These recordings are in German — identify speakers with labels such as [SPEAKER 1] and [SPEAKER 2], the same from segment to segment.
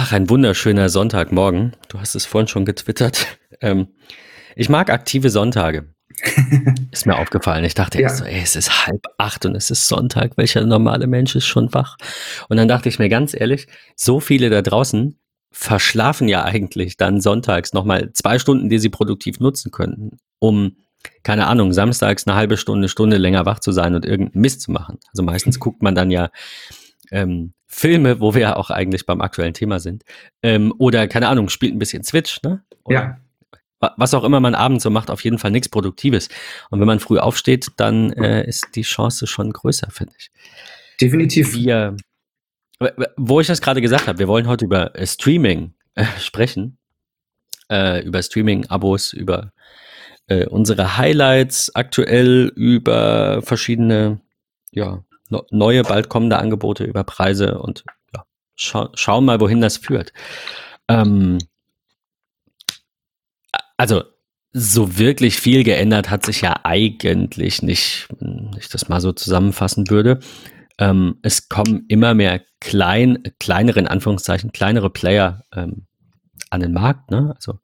[SPEAKER 1] Ach, ein wunderschöner Sonntagmorgen. Du hast es vorhin schon getwittert. Ähm, ich mag aktive Sonntage. ist mir aufgefallen. Ich dachte ja. so, ey, es ist halb acht und es ist Sonntag. Welcher normale Mensch ist schon wach? Und dann dachte ich mir ganz ehrlich, so viele da draußen verschlafen ja eigentlich dann sonntags nochmal zwei Stunden, die sie produktiv nutzen könnten, um, keine Ahnung, samstags eine halbe Stunde, Stunde länger wach zu sein und irgendeinen Mist zu machen. Also meistens guckt man dann ja ähm, Filme, wo wir ja auch eigentlich beim aktuellen Thema sind. Ähm, oder, keine Ahnung, spielt ein bisschen Switch, ne?
[SPEAKER 2] Oder
[SPEAKER 1] ja. Was auch immer man abends so macht, auf jeden Fall nichts Produktives. Und wenn man früh aufsteht, dann äh, ist die Chance schon größer, finde ich.
[SPEAKER 2] Definitiv.
[SPEAKER 1] Wir, wo ich das gerade gesagt habe, wir wollen heute über äh, Streaming äh, sprechen. Äh, über Streaming-Abos, über äh, unsere Highlights aktuell, über verschiedene, ja, neue, bald kommende Angebote über Preise und ja, scha schauen mal, wohin das führt. Ähm, also so wirklich viel geändert hat sich ja eigentlich nicht, wenn ich das mal so zusammenfassen würde. Ähm, es kommen immer mehr klein, kleinere, in Anführungszeichen, kleinere Player ähm, an den Markt. Ne? Also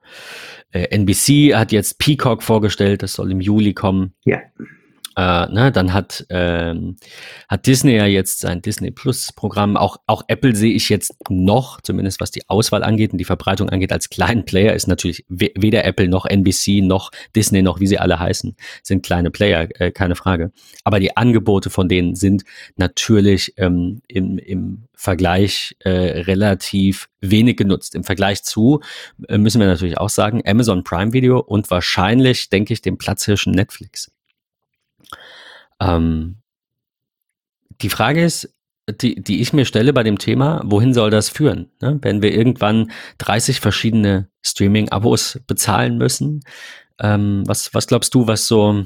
[SPEAKER 1] äh, NBC hat jetzt Peacock vorgestellt, das soll im Juli kommen.
[SPEAKER 2] Ja.
[SPEAKER 1] Äh, ne, dann hat, ähm, hat Disney ja jetzt sein Disney Plus Programm. Auch, auch Apple sehe ich jetzt noch, zumindest was die Auswahl angeht und die Verbreitung angeht, als kleinen Player ist natürlich weder Apple noch NBC noch Disney noch wie sie alle heißen, sind kleine Player, äh, keine Frage. Aber die Angebote von denen sind natürlich ähm, im, im Vergleich äh, relativ wenig genutzt. Im Vergleich zu, äh, müssen wir natürlich auch sagen, Amazon Prime Video und wahrscheinlich, denke ich, dem Platzhirschen Netflix. Ähm, die Frage ist, die, die ich mir stelle bei dem Thema, wohin soll das führen? Ne? Wenn wir irgendwann 30 verschiedene Streaming-Abos bezahlen müssen, ähm, was, was glaubst du, was so,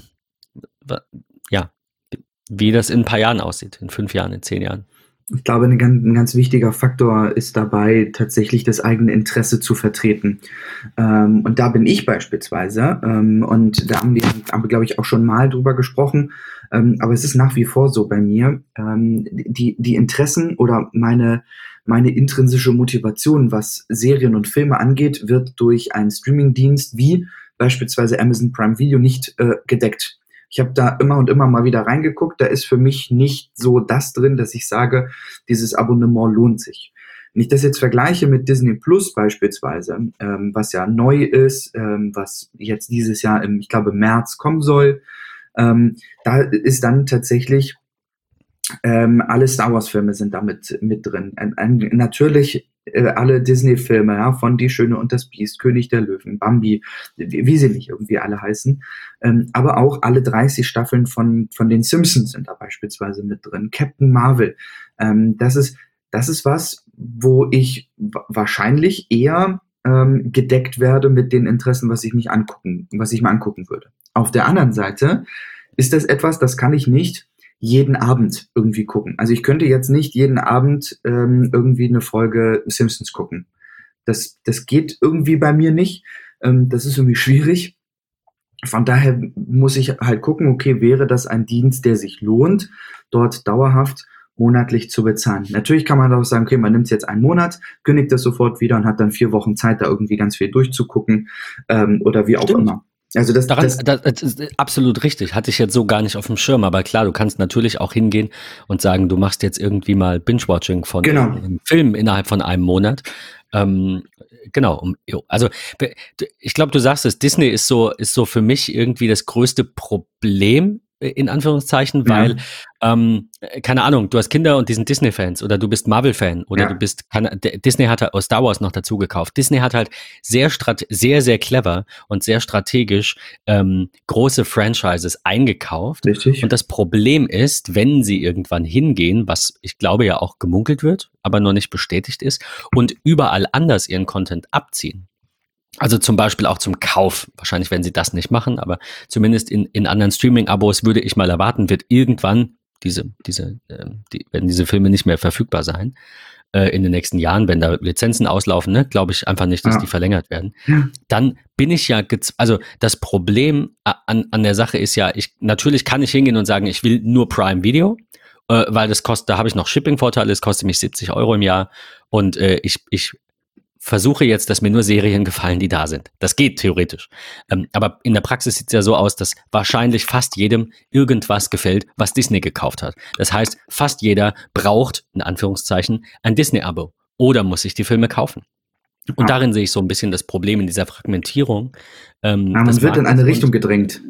[SPEAKER 1] ja, wie das in ein paar Jahren aussieht, in fünf Jahren, in zehn Jahren?
[SPEAKER 2] Ich glaube, ein ganz, ein ganz, wichtiger Faktor ist dabei, tatsächlich das eigene Interesse zu vertreten. Ähm, und da bin ich beispielsweise, ähm, und da haben wir, haben wir glaube ich, auch schon mal drüber gesprochen, ähm, aber es ist nach wie vor so bei mir, ähm, die, die Interessen oder meine, meine intrinsische Motivation, was Serien und Filme angeht, wird durch einen Streamingdienst wie beispielsweise Amazon Prime Video nicht äh, gedeckt. Ich habe da immer und immer mal wieder reingeguckt. Da ist für mich nicht so das drin, dass ich sage, dieses Abonnement lohnt sich. Wenn ich das jetzt vergleiche mit Disney Plus beispielsweise, ähm, was ja neu ist, ähm, was jetzt dieses Jahr im, ich glaube, März kommen soll, ähm, da ist dann tatsächlich ähm, alle Star Wars Filme sind damit mit drin. Ein, ein, natürlich alle Disney-Filme, ja, von Die Schöne und das Biest, König der Löwen, Bambi, wie, wie sie nicht irgendwie alle heißen. Ähm, aber auch alle 30 Staffeln von, von den Simpsons sind da beispielsweise mit drin. Captain Marvel. Ähm, das ist, das ist was, wo ich wahrscheinlich eher ähm, gedeckt werde mit den Interessen, was ich mich angucken, was ich mir angucken würde. Auf der anderen Seite ist das etwas, das kann ich nicht jeden Abend irgendwie gucken. Also ich könnte jetzt nicht jeden Abend ähm, irgendwie eine Folge Simpsons gucken. Das, das geht irgendwie bei mir nicht. Ähm, das ist irgendwie schwierig. Von daher muss ich halt gucken, okay, wäre das ein Dienst, der sich lohnt, dort dauerhaft monatlich zu bezahlen. Natürlich kann man auch sagen, okay, man nimmt es jetzt einen Monat, kündigt das sofort wieder und hat dann vier Wochen Zeit, da irgendwie ganz viel durchzugucken ähm, oder wie auch Stimmt. immer.
[SPEAKER 1] Also das, Daran, das, das, das, ist absolut richtig. Hatte ich jetzt so gar nicht auf dem Schirm. Aber klar, du kannst natürlich auch hingehen und sagen, du machst jetzt irgendwie mal Binge-Watching von
[SPEAKER 2] genau.
[SPEAKER 1] einem Film innerhalb von einem Monat. Ähm, genau. Also ich glaube, du sagst es. Disney ist so ist so für mich irgendwie das größte Problem in Anführungszeichen, weil, ja. ähm, keine Ahnung, du hast Kinder und die sind Disney-Fans oder du bist Marvel-Fan oder ja. du bist, keine, Disney hat halt Star Wars noch dazu gekauft. Disney hat halt sehr, sehr, sehr clever und sehr strategisch ähm, große Franchises eingekauft.
[SPEAKER 2] Richtig.
[SPEAKER 1] Und das Problem ist, wenn sie irgendwann hingehen, was ich glaube ja auch gemunkelt wird, aber noch nicht bestätigt ist, und überall anders ihren Content abziehen, also zum Beispiel auch zum Kauf. Wahrscheinlich werden sie das nicht machen, aber zumindest in, in anderen Streaming-Abos würde ich mal erwarten, wird irgendwann diese, diese, äh, die, werden diese Filme nicht mehr verfügbar sein äh, in den nächsten Jahren, wenn da Lizenzen auslaufen, ne, glaube ich einfach nicht, dass ja. die verlängert werden. Ja. Dann bin ich ja, also das Problem an, an der Sache ist ja, ich natürlich kann ich hingehen und sagen, ich will nur Prime Video, äh, weil das kostet, da habe ich noch Shipping-Vorteile, es kostet mich 70 Euro im Jahr und äh, ich, ich versuche jetzt, dass mir nur Serien gefallen, die da sind. Das geht theoretisch. Ähm, aber in der Praxis sieht es ja so aus, dass wahrscheinlich fast jedem irgendwas gefällt, was Disney gekauft hat. Das heißt, fast jeder braucht, in Anführungszeichen, ein Disney-Abo oder muss sich die Filme kaufen. Und ja. darin sehe ich so ein bisschen das Problem in dieser Fragmentierung.
[SPEAKER 2] Ähm, ja, man wird in eine Richtung gedrängt.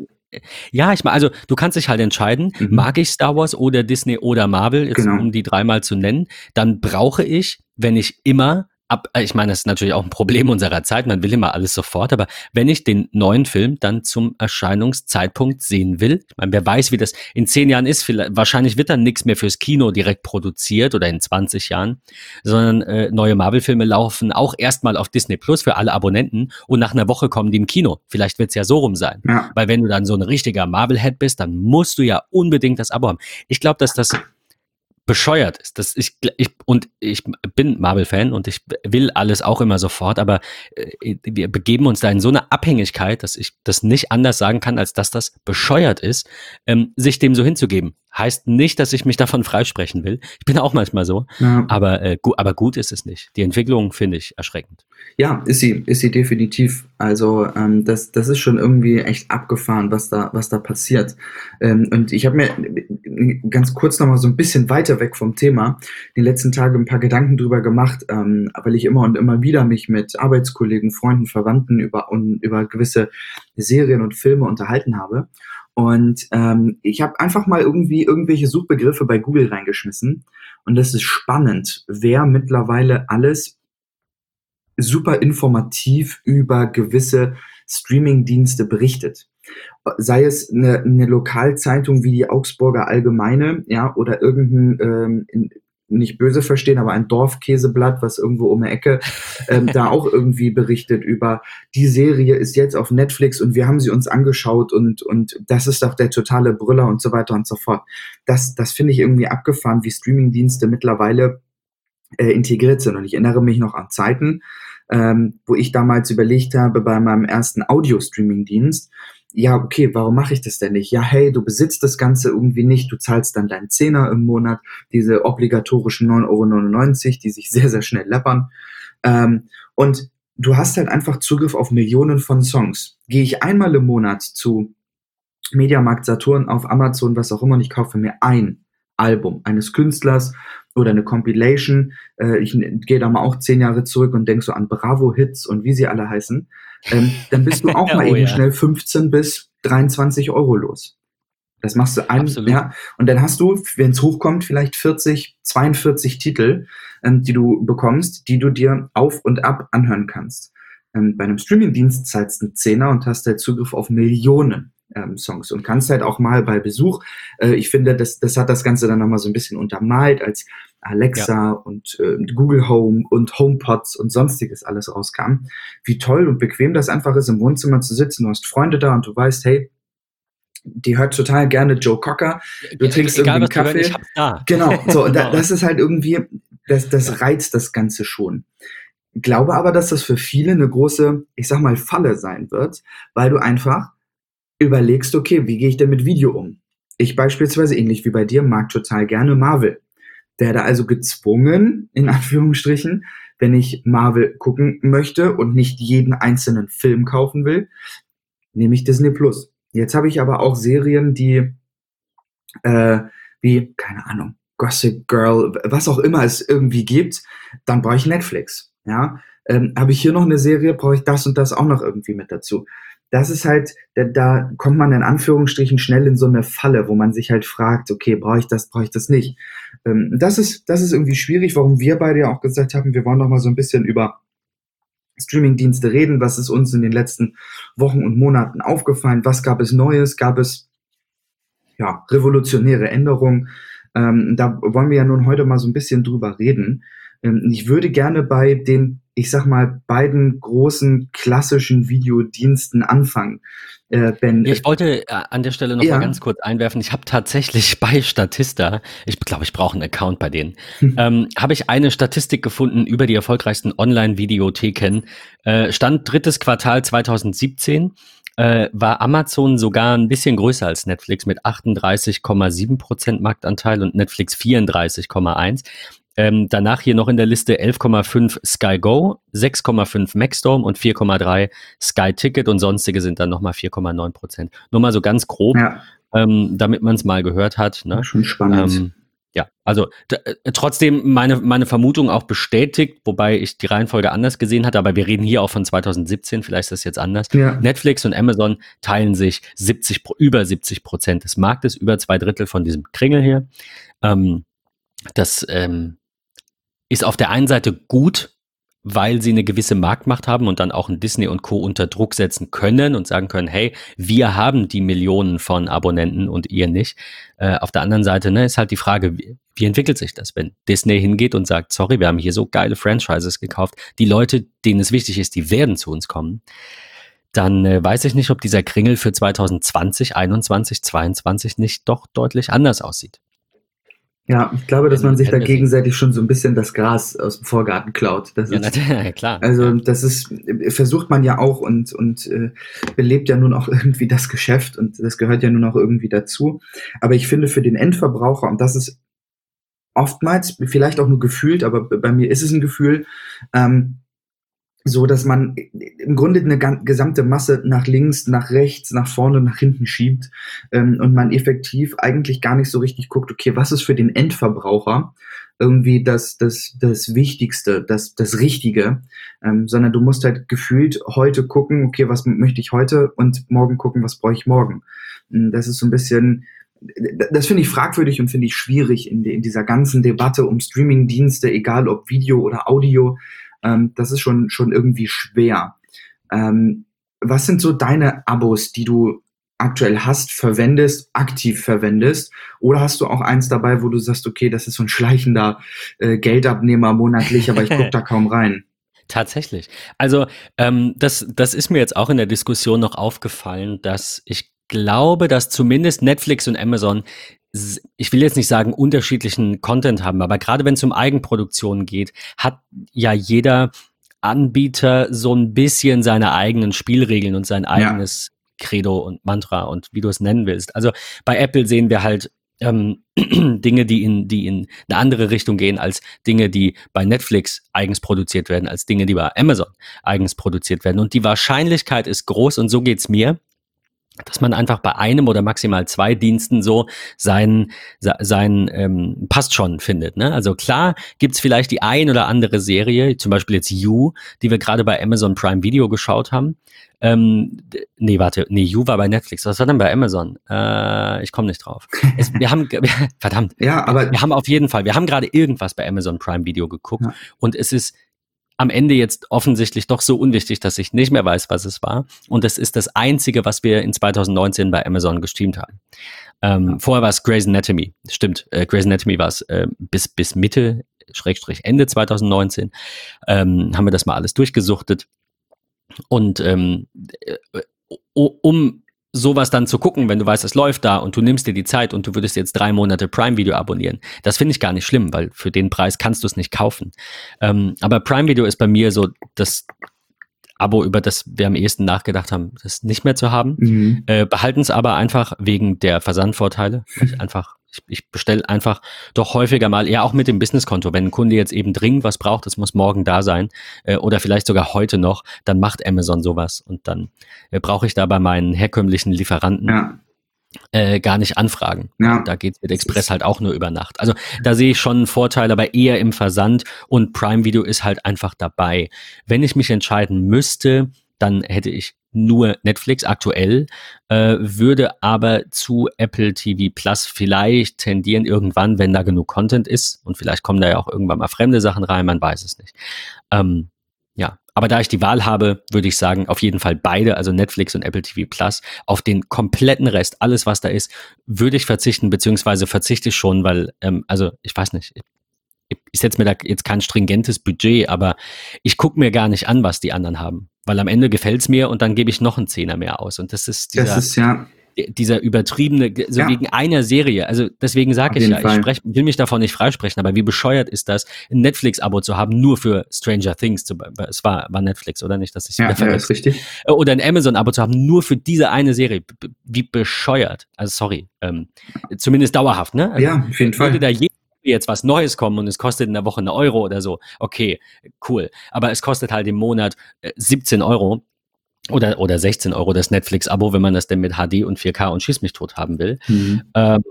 [SPEAKER 1] Ja, ich meine, also du kannst dich halt entscheiden, mhm. mag ich Star Wars oder Disney oder Marvel, jetzt genau. um die dreimal zu nennen, dann brauche ich, wenn ich immer ab, äh, ich meine, das ist natürlich auch ein Problem unserer Zeit, man will immer alles sofort, aber wenn ich den neuen Film dann zum Erscheinungszeitpunkt sehen will, ich meine, wer weiß, wie das in zehn Jahren ist, vielleicht, wahrscheinlich wird dann nichts mehr fürs Kino direkt produziert oder in 20 Jahren, sondern äh, neue Marvel-Filme laufen auch erstmal auf Disney Plus für alle Abonnenten und nach einer Woche kommen die im Kino. Vielleicht wird es ja so rum sein. Ja. Weil wenn du dann so ein richtiger Marvel-Head bist, dann musst du ja unbedingt das Abo haben. Ich glaube, dass das bescheuert ist. Das ich, ich, und ich bin Marvel-Fan und ich will alles auch immer sofort, aber äh, wir begeben uns da in so eine Abhängigkeit, dass ich das nicht anders sagen kann, als dass das bescheuert ist, ähm, sich dem so hinzugeben. Heißt nicht, dass ich mich davon freisprechen will. Ich bin auch manchmal so, ja. aber, äh, gu aber gut ist es nicht. Die Entwicklung finde ich erschreckend.
[SPEAKER 2] Ja, ist sie, ist sie definitiv. Also ähm, das, das ist schon irgendwie echt abgefahren, was da, was da passiert. Ähm, und ich habe mir ganz kurz nochmal so ein bisschen weiter weg vom Thema die letzten Tage ein paar Gedanken drüber gemacht, ähm, weil ich immer und immer wieder mich mit Arbeitskollegen, Freunden, Verwandten über, un, über gewisse Serien und Filme unterhalten habe. Und ähm, ich habe einfach mal irgendwie irgendwelche Suchbegriffe bei Google reingeschmissen. Und das ist spannend, wer mittlerweile alles super informativ über gewisse Streaming-Dienste berichtet. Sei es eine, eine Lokalzeitung wie die Augsburger Allgemeine, ja, oder irgendein ähm, nicht böse verstehen, aber ein Dorfkäseblatt, was irgendwo um die Ecke ähm, da auch irgendwie berichtet über die Serie ist jetzt auf Netflix und wir haben sie uns angeschaut und und das ist doch der totale Brüller und so weiter und so fort. Das das finde ich irgendwie abgefahren, wie Streamingdienste mittlerweile äh, integriert sind und ich erinnere mich noch an Zeiten, ähm, wo ich damals überlegt habe bei meinem ersten Audio-Streaming-Dienst, ja, okay, warum mache ich das denn nicht? Ja, hey, du besitzt das Ganze irgendwie nicht, du zahlst dann deinen Zehner im Monat, diese obligatorischen 9,99 Euro, die sich sehr, sehr schnell läppern. Ähm, und du hast halt einfach Zugriff auf Millionen von Songs. Gehe ich einmal im Monat zu Mediamarkt Saturn auf Amazon, was auch immer, und ich kaufe mir ein Album eines Künstlers oder eine Compilation. Äh, ich gehe da mal auch zehn Jahre zurück und denk so an Bravo-Hits und wie sie alle heißen. Ähm, dann bist du auch mal oh, eben ja. schnell 15 bis 23 Euro los. Das machst du ein, ja, und dann hast du, wenn es hochkommt, vielleicht 40, 42 Titel, ähm, die du bekommst, die du dir auf und ab anhören kannst. Ähm, bei einem Streamingdienst zahlst du einen Zehner und hast halt Zugriff auf Millionen ähm, Songs und kannst halt auch mal bei Besuch, äh, ich finde, das, das hat das Ganze dann nochmal so ein bisschen untermalt, als Alexa ja. und äh, Google Home und HomePods und sonstiges alles rauskam, wie toll und bequem das einfach ist, im Wohnzimmer zu sitzen, du hast Freunde da und du weißt, hey, die hört total gerne Joe Cocker. Du ja, trinkst egal, irgendwie einen Kaffee. Da. Genau, so, genau. Da, das ist halt irgendwie, das, das reizt das Ganze schon. Glaube aber, dass das für viele eine große, ich sag mal, Falle sein wird, weil du einfach überlegst, okay, wie gehe ich denn mit Video um? Ich beispielsweise, ähnlich wie bei dir, mag total gerne Marvel. Werde also gezwungen, in Anführungsstrichen, wenn ich Marvel gucken möchte und nicht jeden einzelnen Film kaufen will, nehme ich Disney Plus. Jetzt habe ich aber auch Serien, die äh, wie, keine Ahnung, Gossip Girl, was auch immer es irgendwie gibt, dann brauche ich Netflix. Ja, ähm, habe ich hier noch eine Serie, brauche ich das und das auch noch irgendwie mit dazu das ist halt, da, da kommt man in Anführungsstrichen schnell in so eine Falle, wo man sich halt fragt, okay, brauche ich das, brauche ich das nicht. Ähm, das ist, das ist irgendwie schwierig, warum wir beide ja auch gesagt haben, wir wollen noch mal so ein bisschen über Streamingdienste reden. Was ist uns in den letzten Wochen und Monaten aufgefallen? Was gab es Neues? Gab es ja revolutionäre Änderungen? Ähm, da wollen wir ja nun heute mal so ein bisschen drüber reden. Ähm, ich würde gerne bei den ich sag mal, beiden großen klassischen Videodiensten anfangen.
[SPEAKER 1] Äh, ben, ich wollte äh, an der Stelle noch ja. mal ganz kurz einwerfen. Ich habe tatsächlich bei Statista, ich glaube, ich brauche einen Account bei denen, ähm, habe ich eine Statistik gefunden über die erfolgreichsten Online-Videotheken. Äh, Stand drittes Quartal 2017 äh, war Amazon sogar ein bisschen größer als Netflix mit 38,7 Prozent Marktanteil und Netflix 34,1. Ähm, danach hier noch in der Liste 11,5 Sky Go, 6,5 Maxstorm und 4,3 Sky Ticket und sonstige sind dann nochmal 4,9 Prozent. Nur mal so ganz grob, ja. ähm, damit man es mal gehört hat. Ne?
[SPEAKER 2] Schon spannend.
[SPEAKER 1] Ähm, ja, also äh, trotzdem meine, meine Vermutung auch bestätigt, wobei ich die Reihenfolge anders gesehen hatte, aber wir reden hier auch von 2017, vielleicht ist das jetzt anders. Ja. Netflix und Amazon teilen sich 70, über 70 Prozent des Marktes, über zwei Drittel von diesem Kringel hier. Ähm, das ähm, ist auf der einen Seite gut, weil sie eine gewisse Marktmacht haben und dann auch ein Disney und Co. unter Druck setzen können und sagen können, hey, wir haben die Millionen von Abonnenten und ihr nicht. Äh, auf der anderen Seite ne, ist halt die Frage, wie, wie entwickelt sich das, wenn Disney hingeht und sagt, sorry, wir haben hier so geile Franchises gekauft, die Leute, denen es wichtig ist, die werden zu uns kommen. Dann äh, weiß ich nicht, ob dieser Kringel für 2020, 21, 22 nicht doch deutlich anders aussieht.
[SPEAKER 2] Ja, ich glaube, dass man sich da gegenseitig schon so ein bisschen das Gras aus dem Vorgarten klaut. Das ja, ist, ja, klar. Also das ist, versucht man ja auch und, und äh, belebt ja nun auch irgendwie das Geschäft und das gehört ja nun auch irgendwie dazu. Aber ich finde für den Endverbraucher, und das ist oftmals, vielleicht auch nur gefühlt, aber bei mir ist es ein Gefühl, ähm, so dass man im Grunde eine gesamte Masse nach links, nach rechts, nach vorne, nach hinten schiebt ähm, und man effektiv eigentlich gar nicht so richtig guckt, okay, was ist für den Endverbraucher irgendwie das, das, das Wichtigste, das, das Richtige, ähm, sondern du musst halt gefühlt heute gucken, okay, was möchte ich heute und morgen gucken, was brauche ich morgen. Das ist so ein bisschen, das finde ich fragwürdig und finde ich schwierig in, in dieser ganzen Debatte um Streamingdienste, egal ob Video oder Audio ähm, das ist schon, schon irgendwie schwer. Ähm, was sind so deine Abos, die du aktuell hast, verwendest, aktiv verwendest? Oder hast du auch eins dabei, wo du sagst, okay, das ist so ein schleichender äh, Geldabnehmer monatlich, aber ich gucke da kaum rein?
[SPEAKER 1] Tatsächlich. Also ähm, das, das ist mir jetzt auch in der Diskussion noch aufgefallen, dass ich glaube, dass zumindest Netflix und Amazon ich will jetzt nicht sagen, unterschiedlichen Content haben, aber gerade wenn es um Eigenproduktion geht, hat ja jeder Anbieter so ein bisschen seine eigenen Spielregeln und sein eigenes ja. Credo und Mantra und wie du es nennen willst. Also bei Apple sehen wir halt ähm, Dinge, die in, die in eine andere Richtung gehen als Dinge, die bei Netflix eigens produziert werden, als Dinge, die bei Amazon eigens produziert werden. Und die Wahrscheinlichkeit ist groß und so geht's mir, dass man einfach bei einem oder maximal zwei Diensten so sein, sein ähm, passt schon findet. Ne? Also klar gibt's vielleicht die ein oder andere Serie, zum Beispiel jetzt You, die wir gerade bei Amazon Prime Video geschaut haben. Ähm, nee, warte, nee, You war bei Netflix. Was war denn bei Amazon? Äh, ich komme nicht drauf. Es, wir haben, verdammt. Ja, aber wir haben auf jeden Fall, wir haben gerade irgendwas bei Amazon Prime Video geguckt ja. und es ist am Ende jetzt offensichtlich doch so unwichtig, dass ich nicht mehr weiß, was es war. Und das ist das Einzige, was wir in 2019 bei Amazon gestreamt haben. Ähm, ja. Vorher war es Grey's Anatomy. Stimmt, äh, Grey's Anatomy war es äh, bis, bis Mitte, Schrägstrich Ende 2019. Ähm, haben wir das mal alles durchgesuchtet. Und ähm, äh, um sowas dann zu gucken, wenn du weißt, es läuft da und du nimmst dir die Zeit und du würdest jetzt drei Monate Prime Video abonnieren. Das finde ich gar nicht schlimm, weil für den Preis kannst du es nicht kaufen. Ähm, aber Prime Video ist bei mir so das Abo, über das wir am ehesten nachgedacht haben, das nicht mehr zu haben. Mhm. Äh, behalten es aber einfach wegen der Versandvorteile. einfach ich, ich bestelle einfach doch häufiger mal, eher auch mit dem Businesskonto. Wenn ein Kunde jetzt eben dringend was braucht, das muss morgen da sein äh, oder vielleicht sogar heute noch, dann macht Amazon sowas und dann äh, brauche ich da bei meinen herkömmlichen Lieferanten ja. äh, gar nicht anfragen. Ja. Da geht mit Express halt auch nur über Nacht. Also da sehe ich schon einen Vorteil, aber eher im Versand und Prime Video ist halt einfach dabei. Wenn ich mich entscheiden müsste, dann hätte ich nur Netflix aktuell, äh, würde aber zu Apple TV Plus vielleicht tendieren irgendwann, wenn da genug Content ist und vielleicht kommen da ja auch irgendwann mal fremde Sachen rein, man weiß es nicht. Ähm, ja, aber da ich die Wahl habe, würde ich sagen, auf jeden Fall beide, also Netflix und Apple TV Plus. Auf den kompletten Rest, alles was da ist, würde ich verzichten, beziehungsweise verzichte ich schon, weil, ähm, also ich weiß nicht, ich setze mir da jetzt kein stringentes Budget, aber ich gucke mir gar nicht an, was die anderen haben. Weil am Ende gefällt es mir und dann gebe ich noch einen Zehner mehr aus. Und das ist dieser,
[SPEAKER 2] das ist, ja.
[SPEAKER 1] dieser übertriebene, so ja. wegen einer Serie. Also deswegen sage ich ja, Fall. ich sprech, will mich davon nicht freisprechen, aber wie bescheuert ist das, ein Netflix-Abo zu haben, nur für Stranger Things. Zu, es war, war Netflix, oder nicht? Dass ich
[SPEAKER 2] ja, ja, ist richtig.
[SPEAKER 1] Äh, oder ein Amazon-Abo zu haben, nur für diese eine Serie. Wie bescheuert. Also sorry. Ähm, zumindest dauerhaft, ne? Also,
[SPEAKER 2] ja, auf jeden Fall.
[SPEAKER 1] Würde da jeder jetzt was Neues kommen und es kostet in der Woche eine Euro oder so, okay, cool. Aber es kostet halt im Monat 17 äh, Euro oder, oder 16 Euro das Netflix-Abo, wenn man das denn mit HD und 4K und Schieß mich tot haben will. Mhm. Ähm,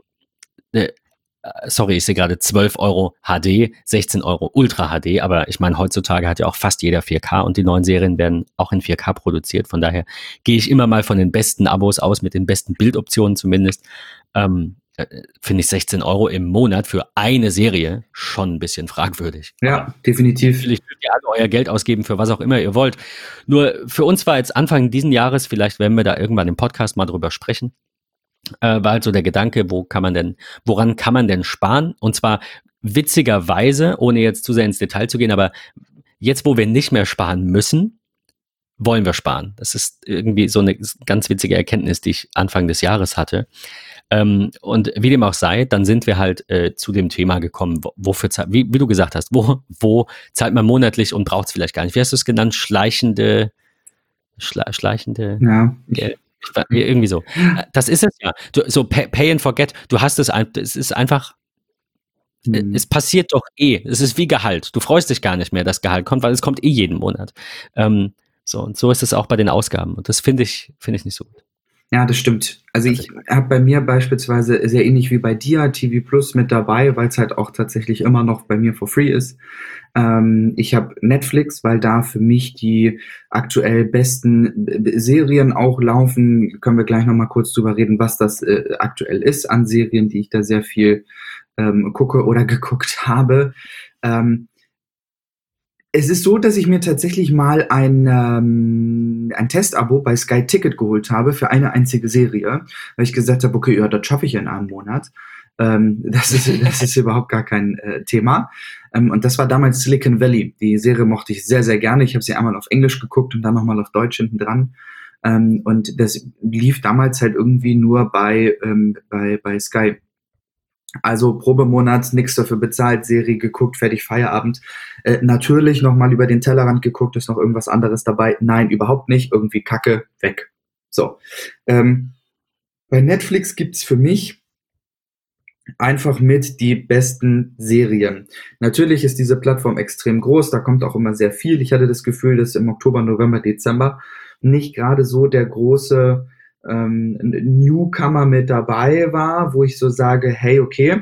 [SPEAKER 1] äh, sorry, ich sehe gerade 12 Euro HD, 16 Euro Ultra HD, aber ich meine, heutzutage hat ja auch fast jeder 4K und die neuen Serien werden auch in 4K produziert. Von daher gehe ich immer mal von den besten Abos aus, mit den besten Bildoptionen zumindest. Ähm, äh, finde ich 16 Euro im Monat für eine Serie schon ein bisschen fragwürdig.
[SPEAKER 2] Ja, definitiv.
[SPEAKER 1] Natürlich könnt ihr alle euer Geld ausgeben für was auch immer ihr wollt. Nur für uns war jetzt Anfang diesen Jahres, vielleicht werden wir da irgendwann im Podcast mal drüber sprechen, äh, war halt so der Gedanke, wo kann man denn, woran kann man denn sparen? Und zwar witzigerweise, ohne jetzt zu sehr ins Detail zu gehen, aber jetzt, wo wir nicht mehr sparen müssen, wollen wir sparen. Das ist irgendwie so eine ganz witzige Erkenntnis, die ich Anfang des Jahres hatte. Ähm, und wie dem auch sei, dann sind wir halt äh, zu dem Thema gekommen, wo, wofür wie, wie du gesagt hast, wo, wo zahlt man monatlich und braucht es vielleicht gar nicht. Wie hast du es genannt? Schleichende, schla, schleichende
[SPEAKER 2] ja.
[SPEAKER 1] Geld. Irgendwie so. Das ist es ja. Du, so pay, pay, and forget. Du hast es, es ist einfach, mhm. es passiert doch eh. Es ist wie Gehalt. Du freust dich gar nicht mehr, dass Gehalt kommt, weil es kommt eh jeden Monat. Ähm, so, und so ist es auch bei den Ausgaben. Und das finde ich, finde ich nicht so gut.
[SPEAKER 2] Ja, das stimmt. Also ich habe bei mir beispielsweise sehr ähnlich wie bei dir TV Plus mit dabei, weil es halt auch tatsächlich immer noch bei mir for free ist. Ähm, ich habe Netflix, weil da für mich die aktuell besten Serien auch laufen. Können wir gleich nochmal kurz drüber reden, was das äh, aktuell ist an Serien, die ich da sehr viel ähm, gucke oder geguckt habe. Ähm, es ist so, dass ich mir tatsächlich mal ein, ähm, ein Testabo bei Sky Ticket geholt habe für eine einzige Serie, weil ich gesagt habe, okay, ja, das schaffe ich in einem Monat. Ähm, das, ist, das ist überhaupt gar kein äh, Thema. Ähm, und das war damals Silicon Valley. Die Serie mochte ich sehr, sehr gerne. Ich habe sie einmal auf Englisch geguckt und dann nochmal auf Deutsch hinten dran. Ähm, und das lief damals halt irgendwie nur bei, ähm, bei, bei Sky. Also Probemonat, nichts dafür bezahlt, Serie geguckt, fertig, Feierabend. Äh, natürlich nochmal über den Tellerrand geguckt, ist noch irgendwas anderes dabei? Nein, überhaupt nicht. Irgendwie Kacke, weg. So. Ähm, bei Netflix gibt's für mich einfach mit die besten Serien. Natürlich ist diese Plattform extrem groß, da kommt auch immer sehr viel. Ich hatte das Gefühl, dass im Oktober, November, Dezember nicht gerade so der große ähm, Newcomer mit dabei war, wo ich so sage, hey, okay,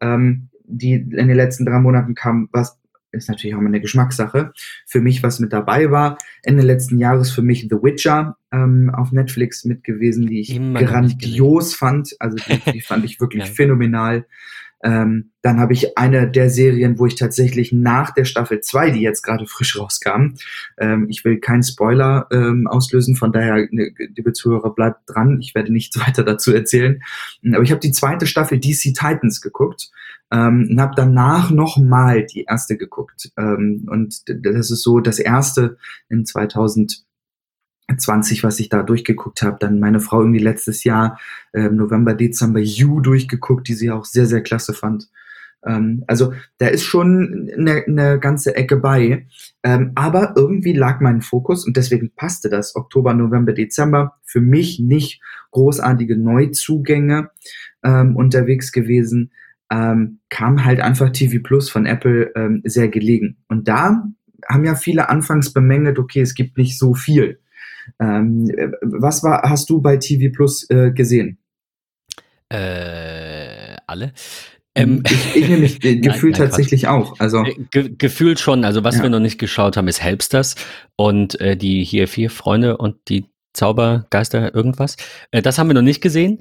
[SPEAKER 2] ähm, die in den letzten drei Monaten kam was, ist natürlich auch mal eine Geschmackssache. Für mich, was mit dabei war, Ende letzten Jahres für mich The Witcher ähm, auf Netflix mit gewesen, die ich Immer grandios fand. Also die, die fand ich wirklich ja. phänomenal. Ähm, dann habe ich eine der Serien, wo ich tatsächlich nach der Staffel 2, die jetzt gerade frisch rauskam, ähm, ich will keinen Spoiler ähm, auslösen, von daher, ne, liebe Zuhörer, bleibt dran, ich werde nichts weiter dazu erzählen. Aber ich habe die zweite Staffel DC Titans geguckt ähm, und habe danach nochmal die erste geguckt. Ähm, und das ist so das erste in 2000 20, was ich da durchgeguckt habe. Dann meine Frau irgendwie letztes Jahr, äh, November, Dezember, You durchgeguckt, die sie auch sehr, sehr klasse fand. Ähm, also da ist schon eine, eine ganze Ecke bei. Ähm, aber irgendwie lag mein Fokus und deswegen passte das Oktober, November, Dezember für mich nicht großartige Neuzugänge ähm, unterwegs gewesen. Ähm, kam halt einfach TV Plus von Apple ähm, sehr gelegen. Und da haben ja viele anfangs bemängelt, okay, es gibt nicht so viel. Ähm, was war, hast du bei TV Plus äh, gesehen?
[SPEAKER 1] Äh, alle.
[SPEAKER 2] Ähm, ich, ich nämlich gefühlt tatsächlich Quatsch. auch. Also
[SPEAKER 1] äh, Ge gefühlt schon. Also was ja. wir noch nicht geschaut haben, ist Helpsters und äh, die hier vier Freunde und die Zaubergeister irgendwas. Äh, das haben wir noch nicht gesehen.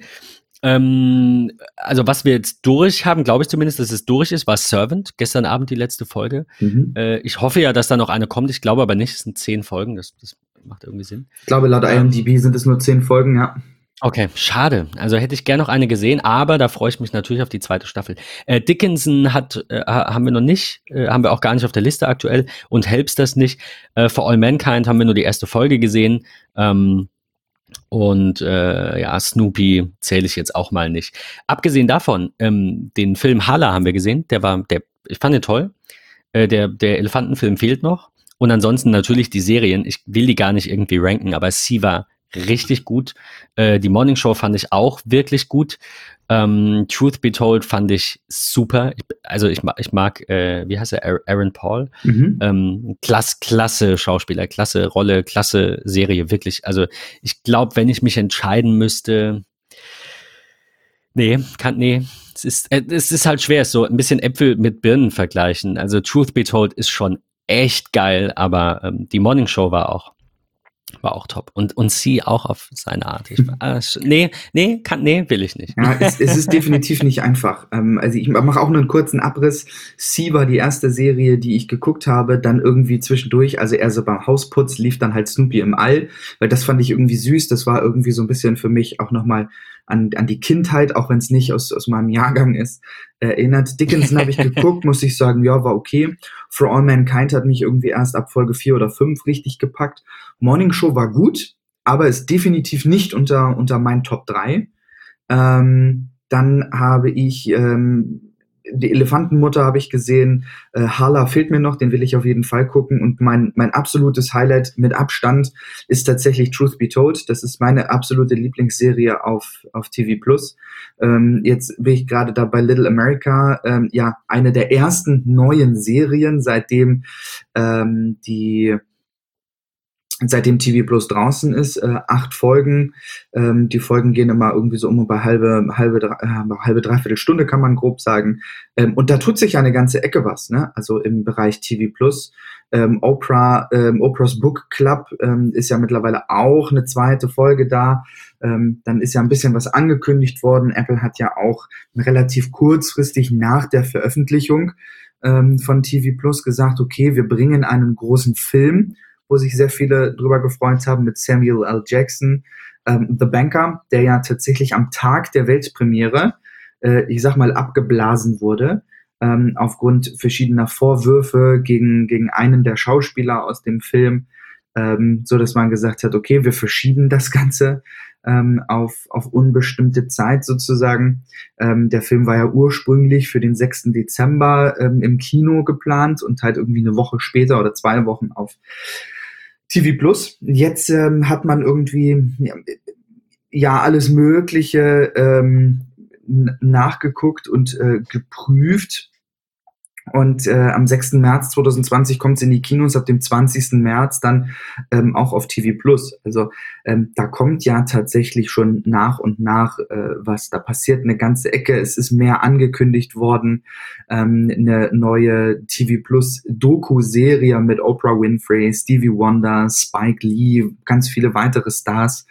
[SPEAKER 1] Ähm, also was wir jetzt durch haben, glaube ich zumindest, dass es durch ist, war Servant. Gestern Abend die letzte Folge. Mhm. Äh, ich hoffe ja, dass da noch eine kommt. Ich glaube aber nicht. Es sind zehn Folgen. Das, das macht irgendwie Sinn.
[SPEAKER 2] Ich glaube, laut IMDb ähm, sind es nur zehn Folgen, ja.
[SPEAKER 1] Okay, schade. Also hätte ich gerne noch eine gesehen, aber da freue ich mich natürlich auf die zweite Staffel. Äh, Dickinson hat, äh, haben wir noch nicht, äh, haben wir auch gar nicht auf der Liste aktuell und Helps das nicht. Äh, For All Mankind haben wir nur die erste Folge gesehen. Ähm, und äh, ja, Snoopy zähle ich jetzt auch mal nicht. Abgesehen davon, ähm, den Film Hala haben wir gesehen. Der war, der, ich fand den toll. Äh, der, der Elefantenfilm fehlt noch. Und ansonsten natürlich die Serien. Ich will die gar nicht irgendwie ranken, aber sie war richtig gut. Äh, die Morning Show fand ich auch wirklich gut. Ähm, Truth Be Told fand ich super. Ich, also ich, ich mag, äh, wie heißt er, Aaron Paul. Mhm. Ähm, klasse, klasse Schauspieler, klasse Rolle, klasse Serie, wirklich. Also ich glaube, wenn ich mich entscheiden müsste, nee, kann, nee, es ist, äh, es ist halt schwer, so ein bisschen Äpfel mit Birnen vergleichen. Also Truth Be Told ist schon echt geil, aber ähm, die Morning Show war auch war auch top. Und, und sie auch auf seine Art. Ich, äh, nee, nee, kann, nee, will ich nicht.
[SPEAKER 2] Ja, es, es ist definitiv nicht einfach. Ähm, also ich mache auch nur einen kurzen Abriss. Sie war die erste Serie, die ich geguckt habe, dann irgendwie zwischendurch, also eher so beim Hausputz, lief dann halt Snoopy im All, weil das fand ich irgendwie süß. Das war irgendwie so ein bisschen für mich auch nochmal an, an die Kindheit, auch wenn es nicht aus, aus meinem Jahrgang ist, erinnert. Dickinson habe ich geguckt, muss ich sagen, ja, war okay. For All Mankind hat mich irgendwie erst ab Folge 4 oder 5 richtig gepackt. Morning Show war gut, aber ist definitiv nicht unter, unter meinen Top 3. Ähm, dann habe ich ähm, die Elefantenmutter habe ich gesehen. Äh, Hala fehlt mir noch, den will ich auf jeden Fall gucken. Und mein, mein absolutes Highlight mit Abstand ist tatsächlich Truth Be Told. Das ist meine absolute Lieblingsserie auf, auf TV Plus. Ähm, jetzt bin ich gerade da bei Little America. Ähm, ja, eine der ersten neuen Serien, seitdem ähm, die seitdem TV Plus draußen ist, äh, acht Folgen. Ähm, die Folgen gehen immer irgendwie so um bei halbe, halbe, äh, halbe, dreiviertel Stunde, kann man grob sagen. Ähm, und da tut sich ja eine ganze Ecke was, ne? Also im Bereich TV Plus. Ähm, Oprah, ähm, Oprah's Book Club ähm, ist ja mittlerweile auch eine zweite Folge da. Ähm, dann ist ja ein bisschen was angekündigt worden. Apple hat ja auch relativ kurzfristig nach der Veröffentlichung ähm, von TV Plus gesagt, okay, wir bringen einen großen Film wo sich sehr viele drüber gefreut haben mit Samuel L. Jackson, ähm, The Banker, der ja tatsächlich am Tag der Weltpremiere, äh, ich sag mal, abgeblasen wurde, ähm, aufgrund verschiedener Vorwürfe gegen, gegen einen der Schauspieler aus dem Film, ähm, so dass man gesagt hat, okay, wir verschieben das Ganze ähm, auf, auf unbestimmte Zeit sozusagen. Ähm, der Film war ja ursprünglich für den 6. Dezember ähm, im Kino geplant und halt irgendwie eine Woche später oder zwei Wochen auf TV Plus. Jetzt ähm, hat man irgendwie ja, ja alles Mögliche ähm, nachgeguckt und äh, geprüft und äh, am 6. März 2020 kommt es in die Kinos, ab dem 20. März dann ähm, auch auf TV Plus. Also ähm, da kommt ja tatsächlich schon nach und nach äh, was. Da passiert eine ganze Ecke. Es ist mehr angekündigt worden. Ähm, eine neue TV Plus Doku-Serie mit Oprah Winfrey, Stevie Wonder, Spike Lee, ganz viele weitere Stars,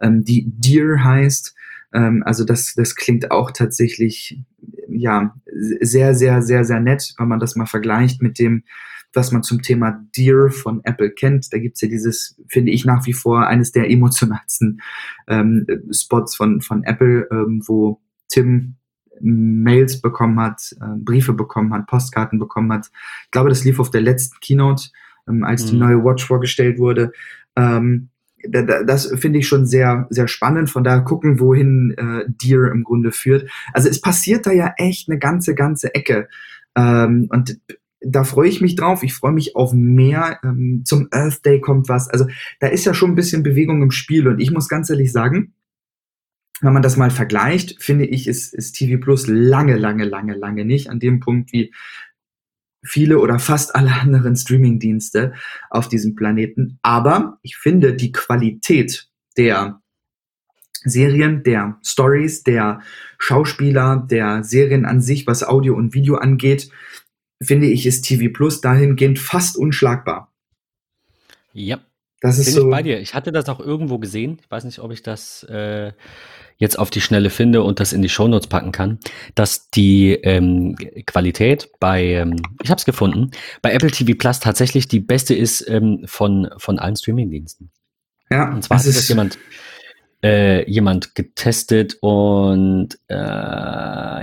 [SPEAKER 2] ähm, die Dear heißt. Ähm, also das, das klingt auch tatsächlich ja sehr, sehr, sehr, sehr nett, wenn man das mal vergleicht mit dem, was man zum Thema Dear von Apple kennt. Da gibt's ja dieses, finde ich nach wie vor, eines der emotionalsten ähm, Spots von, von Apple, ähm, wo Tim Mails bekommen hat, äh, Briefe bekommen hat, Postkarten bekommen hat. Ich glaube, das lief auf der letzten Keynote, ähm, als mhm. die neue Watch vorgestellt wurde. Ähm, das finde ich schon sehr, sehr spannend. Von daher gucken, wohin äh, Deer im Grunde führt. Also es passiert da ja echt eine ganze, ganze Ecke. Ähm, und da freue ich mich drauf. Ich freue mich auf mehr. Ähm, zum Earth Day kommt was. Also da ist ja schon ein bisschen Bewegung im Spiel. Und ich muss ganz ehrlich sagen, wenn man das mal vergleicht, finde ich, ist, ist TV Plus lange, lange, lange, lange nicht an dem Punkt wie viele oder fast alle anderen Streaming-Dienste auf diesem Planeten. Aber ich finde die Qualität der Serien, der Stories, der Schauspieler, der Serien an sich, was Audio und Video angeht, finde ich, ist TV Plus dahingehend fast unschlagbar.
[SPEAKER 1] Ja, das ist Bin so. Ich bei dir. Ich hatte das auch irgendwo gesehen. Ich weiß nicht, ob ich das äh, jetzt auf die Schnelle finde und das in die Shownotes packen kann, dass die ähm, Qualität bei, ähm, ich habe es gefunden, bei Apple TV Plus tatsächlich die beste ist ähm, von, von allen Streamingdiensten. Ja, und zwar ist das jemand, äh, jemand getestet und äh,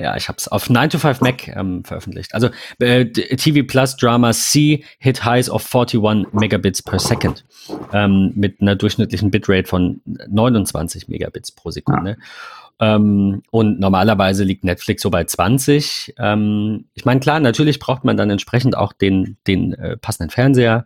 [SPEAKER 1] ja, ich habe es auf 9 to 5 Mac ähm, veröffentlicht. Also äh, TV Plus Drama C hit highs of 41 Megabits per Second ähm, mit einer durchschnittlichen Bitrate von 29 Megabits pro Sekunde. Ja. Ähm, und normalerweise liegt Netflix so bei 20. Ähm, ich meine, klar, natürlich braucht man dann entsprechend auch den, den äh, passenden Fernseher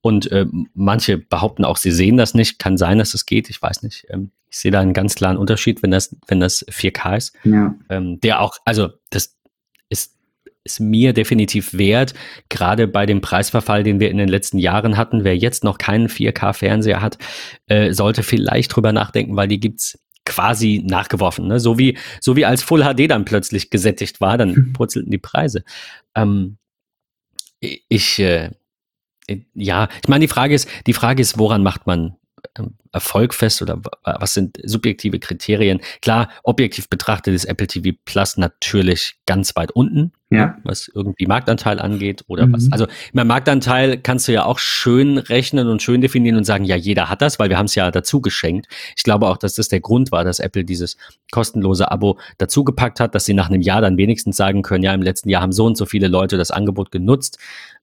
[SPEAKER 1] Und äh, manche behaupten auch, sie sehen das nicht. Kann sein, dass es geht. Ich weiß nicht. Ähm, ich sehe da einen ganz klaren Unterschied, wenn das, wenn das 4K ist. Ja. Ähm, der auch, also das ist, ist mir definitiv wert, gerade bei dem Preisverfall, den wir in den letzten Jahren hatten. Wer jetzt noch keinen 4K-Fernseher hat, äh, sollte vielleicht drüber nachdenken, weil die gibt's quasi nachgeworfen. Ne? So, wie, so wie als Full HD dann plötzlich gesättigt war, dann purzelten die Preise. Ähm, ich, äh, ja, ich meine, die Frage ist, die Frage ist, woran macht man ähm, Erfolg fest oder was sind subjektive Kriterien? Klar, objektiv betrachtet ist Apple TV Plus natürlich ganz weit unten, ja. was irgendwie Marktanteil angeht oder mhm. was. Also beim Marktanteil kannst du ja auch schön rechnen und schön definieren und sagen, ja, jeder hat das, weil wir haben es ja dazu geschenkt. Ich glaube auch, dass das der Grund war, dass Apple dieses kostenlose Abo dazugepackt hat, dass sie nach einem Jahr dann wenigstens sagen können, ja, im letzten Jahr haben so und so viele Leute das Angebot genutzt.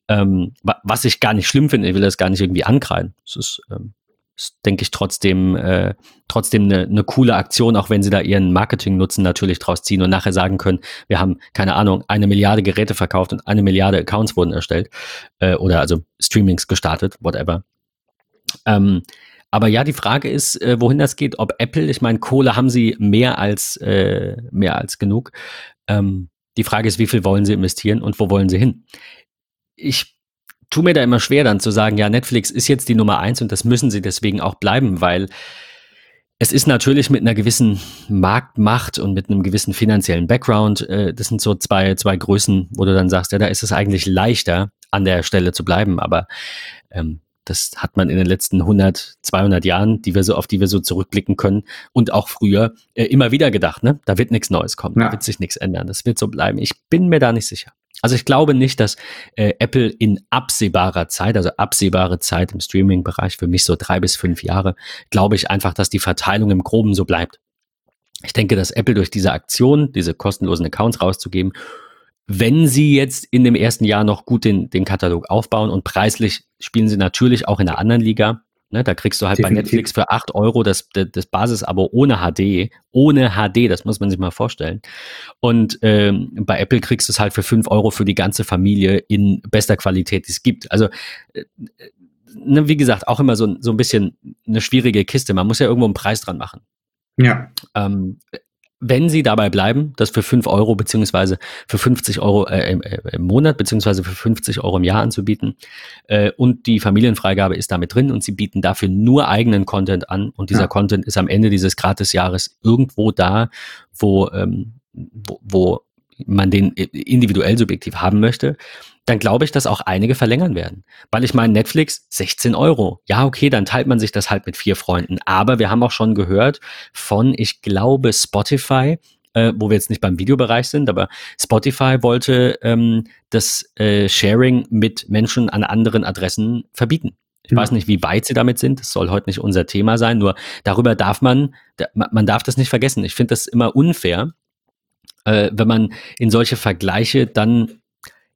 [SPEAKER 1] Ähm, was ich gar nicht schlimm finde, ich will das gar nicht irgendwie ankreiden. Das ist ähm, ist, denke ich, trotzdem, äh, trotzdem eine, eine coole Aktion, auch wenn sie da ihren Marketing-Nutzen natürlich draus ziehen und nachher sagen können, wir haben, keine Ahnung, eine Milliarde Geräte verkauft und eine Milliarde Accounts wurden erstellt äh, oder also Streamings gestartet, whatever. Ähm, aber ja, die Frage ist, äh, wohin das geht, ob Apple, ich meine, Kohle haben sie mehr als, äh, mehr als genug. Ähm, die Frage ist, wie viel wollen sie investieren und wo wollen sie hin? Ich tue mir da immer schwer dann zu sagen, ja, Netflix ist jetzt die Nummer eins und das müssen sie deswegen auch bleiben, weil es ist natürlich mit einer gewissen Marktmacht und mit einem gewissen finanziellen Background, äh, das sind so zwei, zwei Größen, wo du dann sagst, ja, da ist es eigentlich leichter, an der Stelle zu bleiben, aber ähm, das hat man in den letzten 100, 200 Jahren, die wir so, auf die wir so zurückblicken können und auch früher äh, immer wieder gedacht, ne? Da wird nichts Neues kommen, ja. da wird sich nichts ändern, das wird so bleiben. Ich bin mir da nicht sicher. Also ich glaube nicht, dass äh, Apple in absehbarer Zeit, also absehbare Zeit im Streaming-Bereich, für mich so drei bis fünf Jahre, glaube ich einfach, dass die Verteilung im Groben so bleibt. Ich denke, dass Apple durch diese Aktion, diese kostenlosen Accounts rauszugeben, wenn sie jetzt in dem ersten Jahr noch gut den, den Katalog aufbauen und preislich spielen sie natürlich auch in einer anderen Liga, Ne, da kriegst du halt Definitiv. bei Netflix für 8 Euro das, das Basisabo ohne HD. Ohne HD, das muss man sich mal vorstellen. Und ähm, bei Apple kriegst du es halt für 5 Euro für die ganze Familie in bester Qualität, die es gibt. Also, äh, ne, wie gesagt, auch immer so, so ein bisschen eine schwierige Kiste. Man muss ja irgendwo einen Preis dran machen. Ja. Ähm, wenn sie dabei bleiben, das für 5 Euro beziehungsweise für 50 Euro äh, im, äh, im, Monat beziehungsweise für 50 Euro im Jahr anzubieten äh, und die Familienfreigabe ist damit drin und sie bieten dafür nur eigenen Content an und dieser ja. Content ist am Ende dieses Gratisjahres irgendwo da, wo, ähm, wo, wo man den individuell subjektiv haben möchte, dann glaube ich, dass auch einige verlängern werden. Weil ich meine, Netflix 16 Euro. Ja, okay, dann teilt man sich das halt mit vier Freunden. Aber wir haben auch schon gehört von, ich glaube, Spotify, äh, wo wir jetzt nicht beim Videobereich sind, aber Spotify wollte ähm, das äh, Sharing mit Menschen an anderen Adressen verbieten. Ich ja. weiß nicht, wie weit sie damit sind. Das soll heute nicht unser Thema sein. Nur darüber darf man, man darf das nicht vergessen. Ich finde das immer unfair, äh, wenn man in solche Vergleiche dann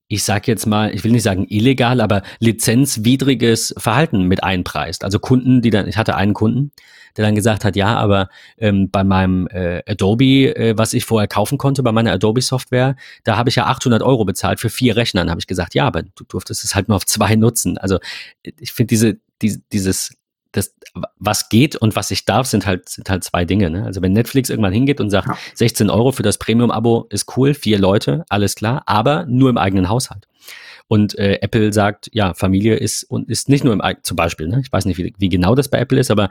[SPEAKER 1] ich sage jetzt mal, ich will nicht sagen illegal, aber lizenzwidriges Verhalten mit einpreist. Also Kunden, die dann, ich hatte einen Kunden, der dann gesagt hat, ja, aber ähm, bei meinem äh, Adobe, äh, was ich vorher kaufen konnte, bei meiner Adobe-Software, da habe ich ja 800 Euro bezahlt für vier Rechner. Dann habe ich gesagt, ja, aber du durftest es halt nur auf zwei nutzen. Also ich finde diese, die, dieses das, was geht und was ich darf, sind halt, sind halt zwei Dinge. Ne? Also wenn Netflix irgendwann hingeht und sagt, ja. 16 Euro für das Premium-Abo ist cool, vier Leute, alles klar, aber nur im eigenen Haushalt. Und äh, Apple sagt, ja, Familie ist und ist nicht nur im eigenen, zum Beispiel, ne? ich weiß nicht, wie, wie genau das bei Apple ist, aber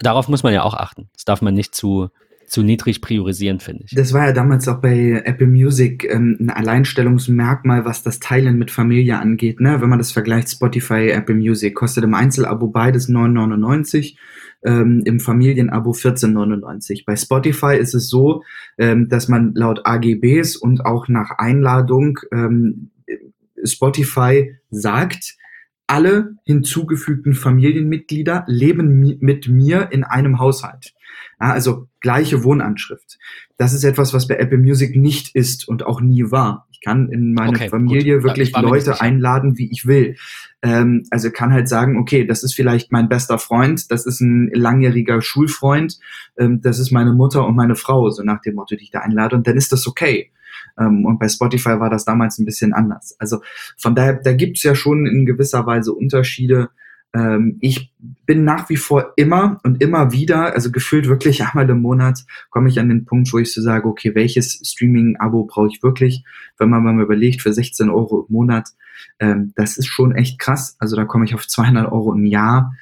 [SPEAKER 1] darauf muss man ja auch achten. Das darf man nicht zu, zu niedrig priorisieren, finde ich.
[SPEAKER 2] Das war ja damals auch bei Apple Music ähm, ein Alleinstellungsmerkmal, was das Teilen mit Familie angeht. Ne? Wenn man das vergleicht, Spotify, Apple Music, kostet im Einzelabo beides 9,99, ähm, im Familienabo 14,99. Bei Spotify ist es so, ähm, dass man laut AGBs und auch nach Einladung ähm, Spotify sagt, alle hinzugefügten Familienmitglieder leben mi mit mir in einem Haushalt. Ja, also gleiche Wohnanschrift. Das ist etwas, was bei Apple Music nicht ist und auch nie war. Ich kann in meine okay, Familie gut. wirklich Leute einladen, wie ich will. Ähm, also kann halt sagen, okay, das ist vielleicht mein bester Freund, das ist ein langjähriger Schulfreund, ähm, das ist meine Mutter und meine Frau, so nach dem Motto, die ich da einlade, und dann ist das okay. Ähm, und bei Spotify war das damals ein bisschen anders. Also von daher, da gibt's ja schon in gewisser Weise Unterschiede. Ähm, ich bin nach wie vor immer und immer wieder, also gefühlt wirklich einmal im Monat, komme ich an den Punkt, wo ich so sage, okay, welches Streaming-Abo brauche ich wirklich? Wenn man mal überlegt, für 16 Euro im Monat, ähm, das ist schon echt krass. Also da komme ich auf 200 Euro im Jahr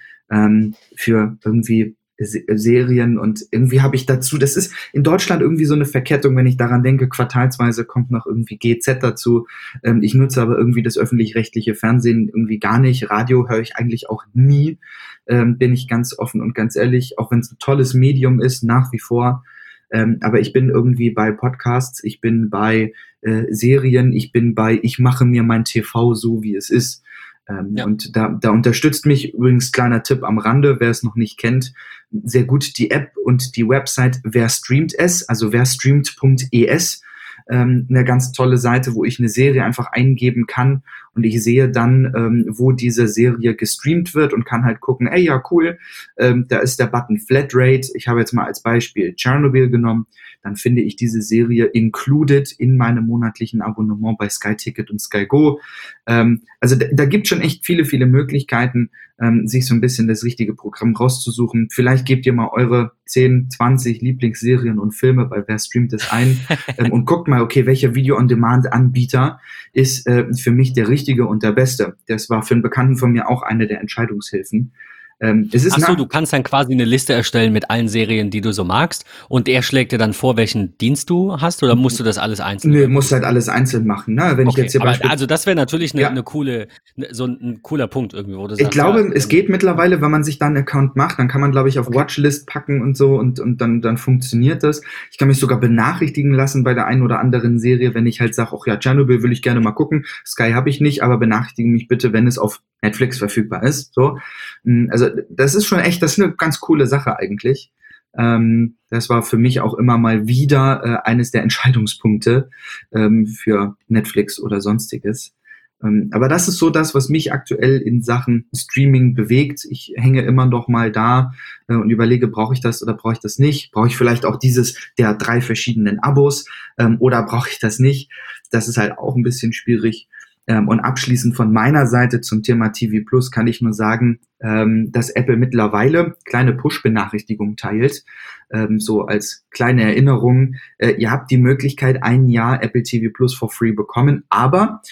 [SPEAKER 2] für irgendwie Serien und irgendwie habe ich dazu, das ist in Deutschland irgendwie so eine Verkettung, wenn ich daran denke, quartalsweise kommt noch irgendwie GZ dazu. Ähm, ich nutze aber irgendwie das öffentlich-rechtliche Fernsehen irgendwie gar nicht. Radio höre ich eigentlich auch nie, ähm, bin ich ganz offen und ganz ehrlich, auch wenn es ein tolles Medium ist, nach wie vor. Ähm, aber ich bin irgendwie bei Podcasts, ich bin bei äh, Serien, ich bin bei, ich mache mir mein TV so, wie es ist. Ähm, ja. Und da, da unterstützt mich übrigens kleiner Tipp am Rande, wer es noch nicht kennt, sehr gut die App und die Website Wer streamt es, also wer streamt.es ähm, eine ganz tolle Seite, wo ich eine Serie einfach eingeben kann und ich sehe dann, ähm, wo diese Serie gestreamt wird und kann halt gucken, ey, ja, cool, ähm, da ist der Button Flatrate. Ich habe jetzt mal als Beispiel Chernobyl genommen. Dann finde ich diese Serie included in meinem monatlichen Abonnement bei Sky Ticket und Sky Go. Ähm, also da, da gibt schon echt viele, viele Möglichkeiten, ähm, sich so ein bisschen das richtige Programm rauszusuchen. Vielleicht gebt ihr mal eure 10, 20 Lieblingsserien und Filme bei Wer streamt es ein ähm, und guckt mal, okay, welcher Video-on-Demand-Anbieter ist äh, für mich der richtige und der beste. Das war für einen Bekannten von mir auch eine der Entscheidungshilfen.
[SPEAKER 1] Ähm, es ist Ach du kannst dann quasi eine Liste erstellen mit allen Serien, die du so magst und er schlägt dir dann vor, welchen Dienst du hast oder musst du das alles einzeln
[SPEAKER 2] machen? Nee, musst halt alles einzeln machen. Ne? Wenn okay, ich jetzt hier
[SPEAKER 1] aber also das wäre natürlich eine, ja. eine coole, ne, so ein, cooler Punkt irgendwie, wo du
[SPEAKER 2] sagst, Ich glaube, ja, es ähm, geht mittlerweile, wenn man sich da einen Account macht, dann kann man, glaube ich, auf okay. Watchlist packen und so und, und dann, dann funktioniert das. Ich kann mich sogar benachrichtigen lassen bei der einen oder anderen Serie, wenn ich halt sage, ach ja, Chernobyl will ich gerne mal gucken, Sky habe ich nicht, aber benachrichtige mich bitte, wenn es auf Netflix verfügbar ist. So, hm, also das ist schon echt, das ist eine ganz coole Sache eigentlich. Ähm, das war für mich auch immer mal wieder äh, eines der Entscheidungspunkte ähm, für Netflix oder sonstiges. Ähm, aber das ist so das, was mich aktuell in Sachen Streaming bewegt. Ich hänge immer noch mal da äh, und überlege, brauche ich das oder brauche ich das nicht? Brauche ich vielleicht auch dieses der drei verschiedenen Abos ähm, oder brauche ich das nicht? Das ist halt auch ein bisschen schwierig. Ähm, und abschließend von meiner Seite zum Thema TV Plus kann ich nur sagen, ähm, dass Apple mittlerweile kleine Push-Benachrichtigungen teilt. Ähm, so als kleine Erinnerung, äh, ihr habt die Möglichkeit, ein Jahr Apple TV Plus for free bekommen, aber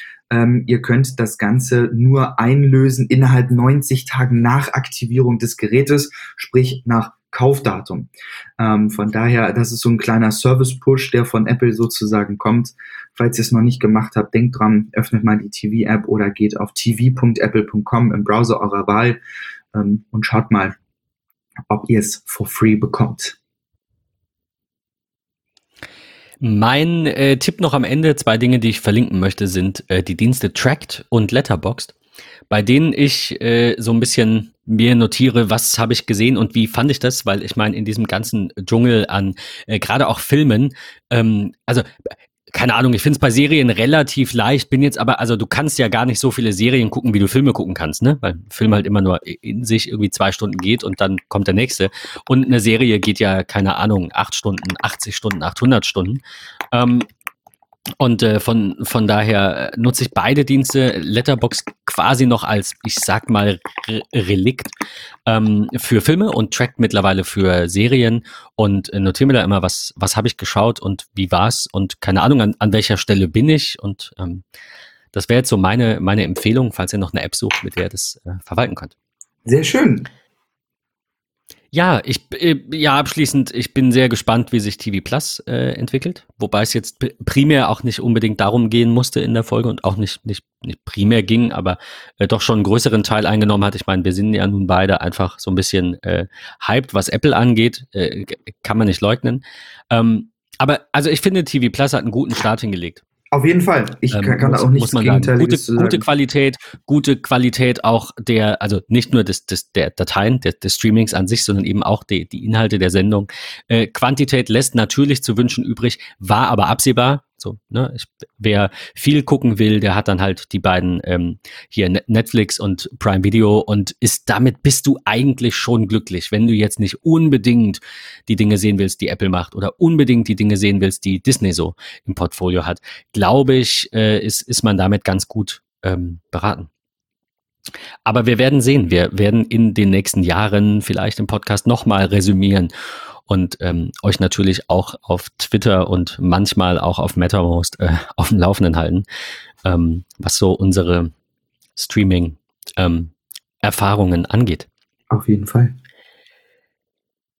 [SPEAKER 2] ihr könnt das Ganze nur einlösen innerhalb 90 Tagen nach Aktivierung des Gerätes, sprich nach Kaufdatum. Von daher, das ist so ein kleiner Service-Push, der von Apple sozusagen kommt. Falls ihr es noch nicht gemacht habt, denkt dran, öffnet mal die TV-App oder geht auf tv.apple.com im Browser eurer Wahl ähm, und schaut mal, ob ihr es for free bekommt.
[SPEAKER 1] Mein äh, Tipp noch am Ende, zwei Dinge, die ich verlinken möchte, sind äh, die Dienste Tracked und Letterboxd bei denen ich äh, so ein bisschen mir notiere, was habe ich gesehen und wie fand ich das, weil ich meine, in diesem ganzen Dschungel an äh, gerade auch Filmen, ähm, also keine Ahnung, ich finde es bei Serien relativ leicht, bin jetzt aber, also du kannst ja gar nicht so viele Serien gucken, wie du Filme gucken kannst, ne? Weil Film halt immer nur in sich irgendwie zwei Stunden geht und dann kommt der nächste. Und eine Serie geht ja, keine Ahnung, acht Stunden, 80 Stunden, 800 Stunden. Ähm, und äh, von, von daher äh, nutze ich beide Dienste, Letterbox quasi noch als, ich sag mal, Re Relikt ähm, für Filme und Track mittlerweile für Serien und äh, notiere mir da immer, was, was habe ich geschaut und wie war's und keine Ahnung, an, an welcher Stelle bin ich. Und ähm, das wäre jetzt so meine, meine Empfehlung, falls ihr noch eine App sucht, mit der ihr das äh, verwalten könnt.
[SPEAKER 2] Sehr schön.
[SPEAKER 1] Ja, ich äh, ja abschließend, ich bin sehr gespannt, wie sich TV Plus äh, entwickelt, wobei es jetzt primär auch nicht unbedingt darum gehen musste in der Folge und auch nicht nicht, nicht primär ging, aber äh, doch schon einen größeren Teil eingenommen hat. Ich meine, wir sind ja nun beide einfach so ein bisschen äh, hyped, was Apple angeht, äh, kann man nicht leugnen. Ähm, aber also ich finde, TV Plus hat einen guten Start hingelegt.
[SPEAKER 2] Auf jeden Fall. Ich ähm, kann, kann muss, auch nichts
[SPEAKER 1] Gegenteiliges gute, gute Qualität, gute Qualität auch der, also nicht nur des, des, der Dateien, des, des Streamings an sich, sondern eben auch die, die Inhalte der Sendung. Äh, Quantität lässt natürlich zu wünschen übrig, war aber absehbar So, ne? Ich, wer viel gucken will, der hat dann halt die beiden ähm, hier Netflix und Prime Video und ist damit bist du eigentlich schon glücklich, wenn du jetzt nicht unbedingt die Dinge sehen willst, die Apple macht oder unbedingt die Dinge sehen willst, die Disney so im Portfolio hat. Glaube ich, äh, ist, ist man damit ganz gut ähm, beraten. Aber wir werden sehen. Wir werden in den nächsten Jahren vielleicht im Podcast nochmal resümieren und ähm, euch natürlich auch auf Twitter und manchmal auch auf MetaMost äh, auf dem Laufenden halten, ähm, was so unsere Streaming-Erfahrungen ähm, angeht.
[SPEAKER 2] Auf jeden Fall.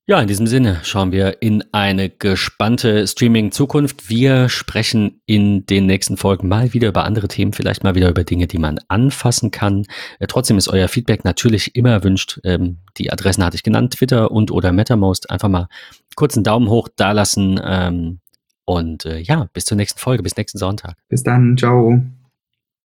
[SPEAKER 1] Ja, in diesem Sinne schauen wir in eine gespannte Streaming-Zukunft. Wir sprechen in den nächsten Folgen mal wieder über andere Themen, vielleicht mal wieder über Dinge, die man anfassen kann. Äh, trotzdem ist euer Feedback natürlich immer erwünscht. Ähm, die Adressen hatte ich genannt, Twitter und oder MetaMost. Einfach mal kurz einen Daumen hoch dalassen. Ähm, und äh, ja, bis zur nächsten Folge, bis nächsten Sonntag.
[SPEAKER 2] Bis dann, ciao.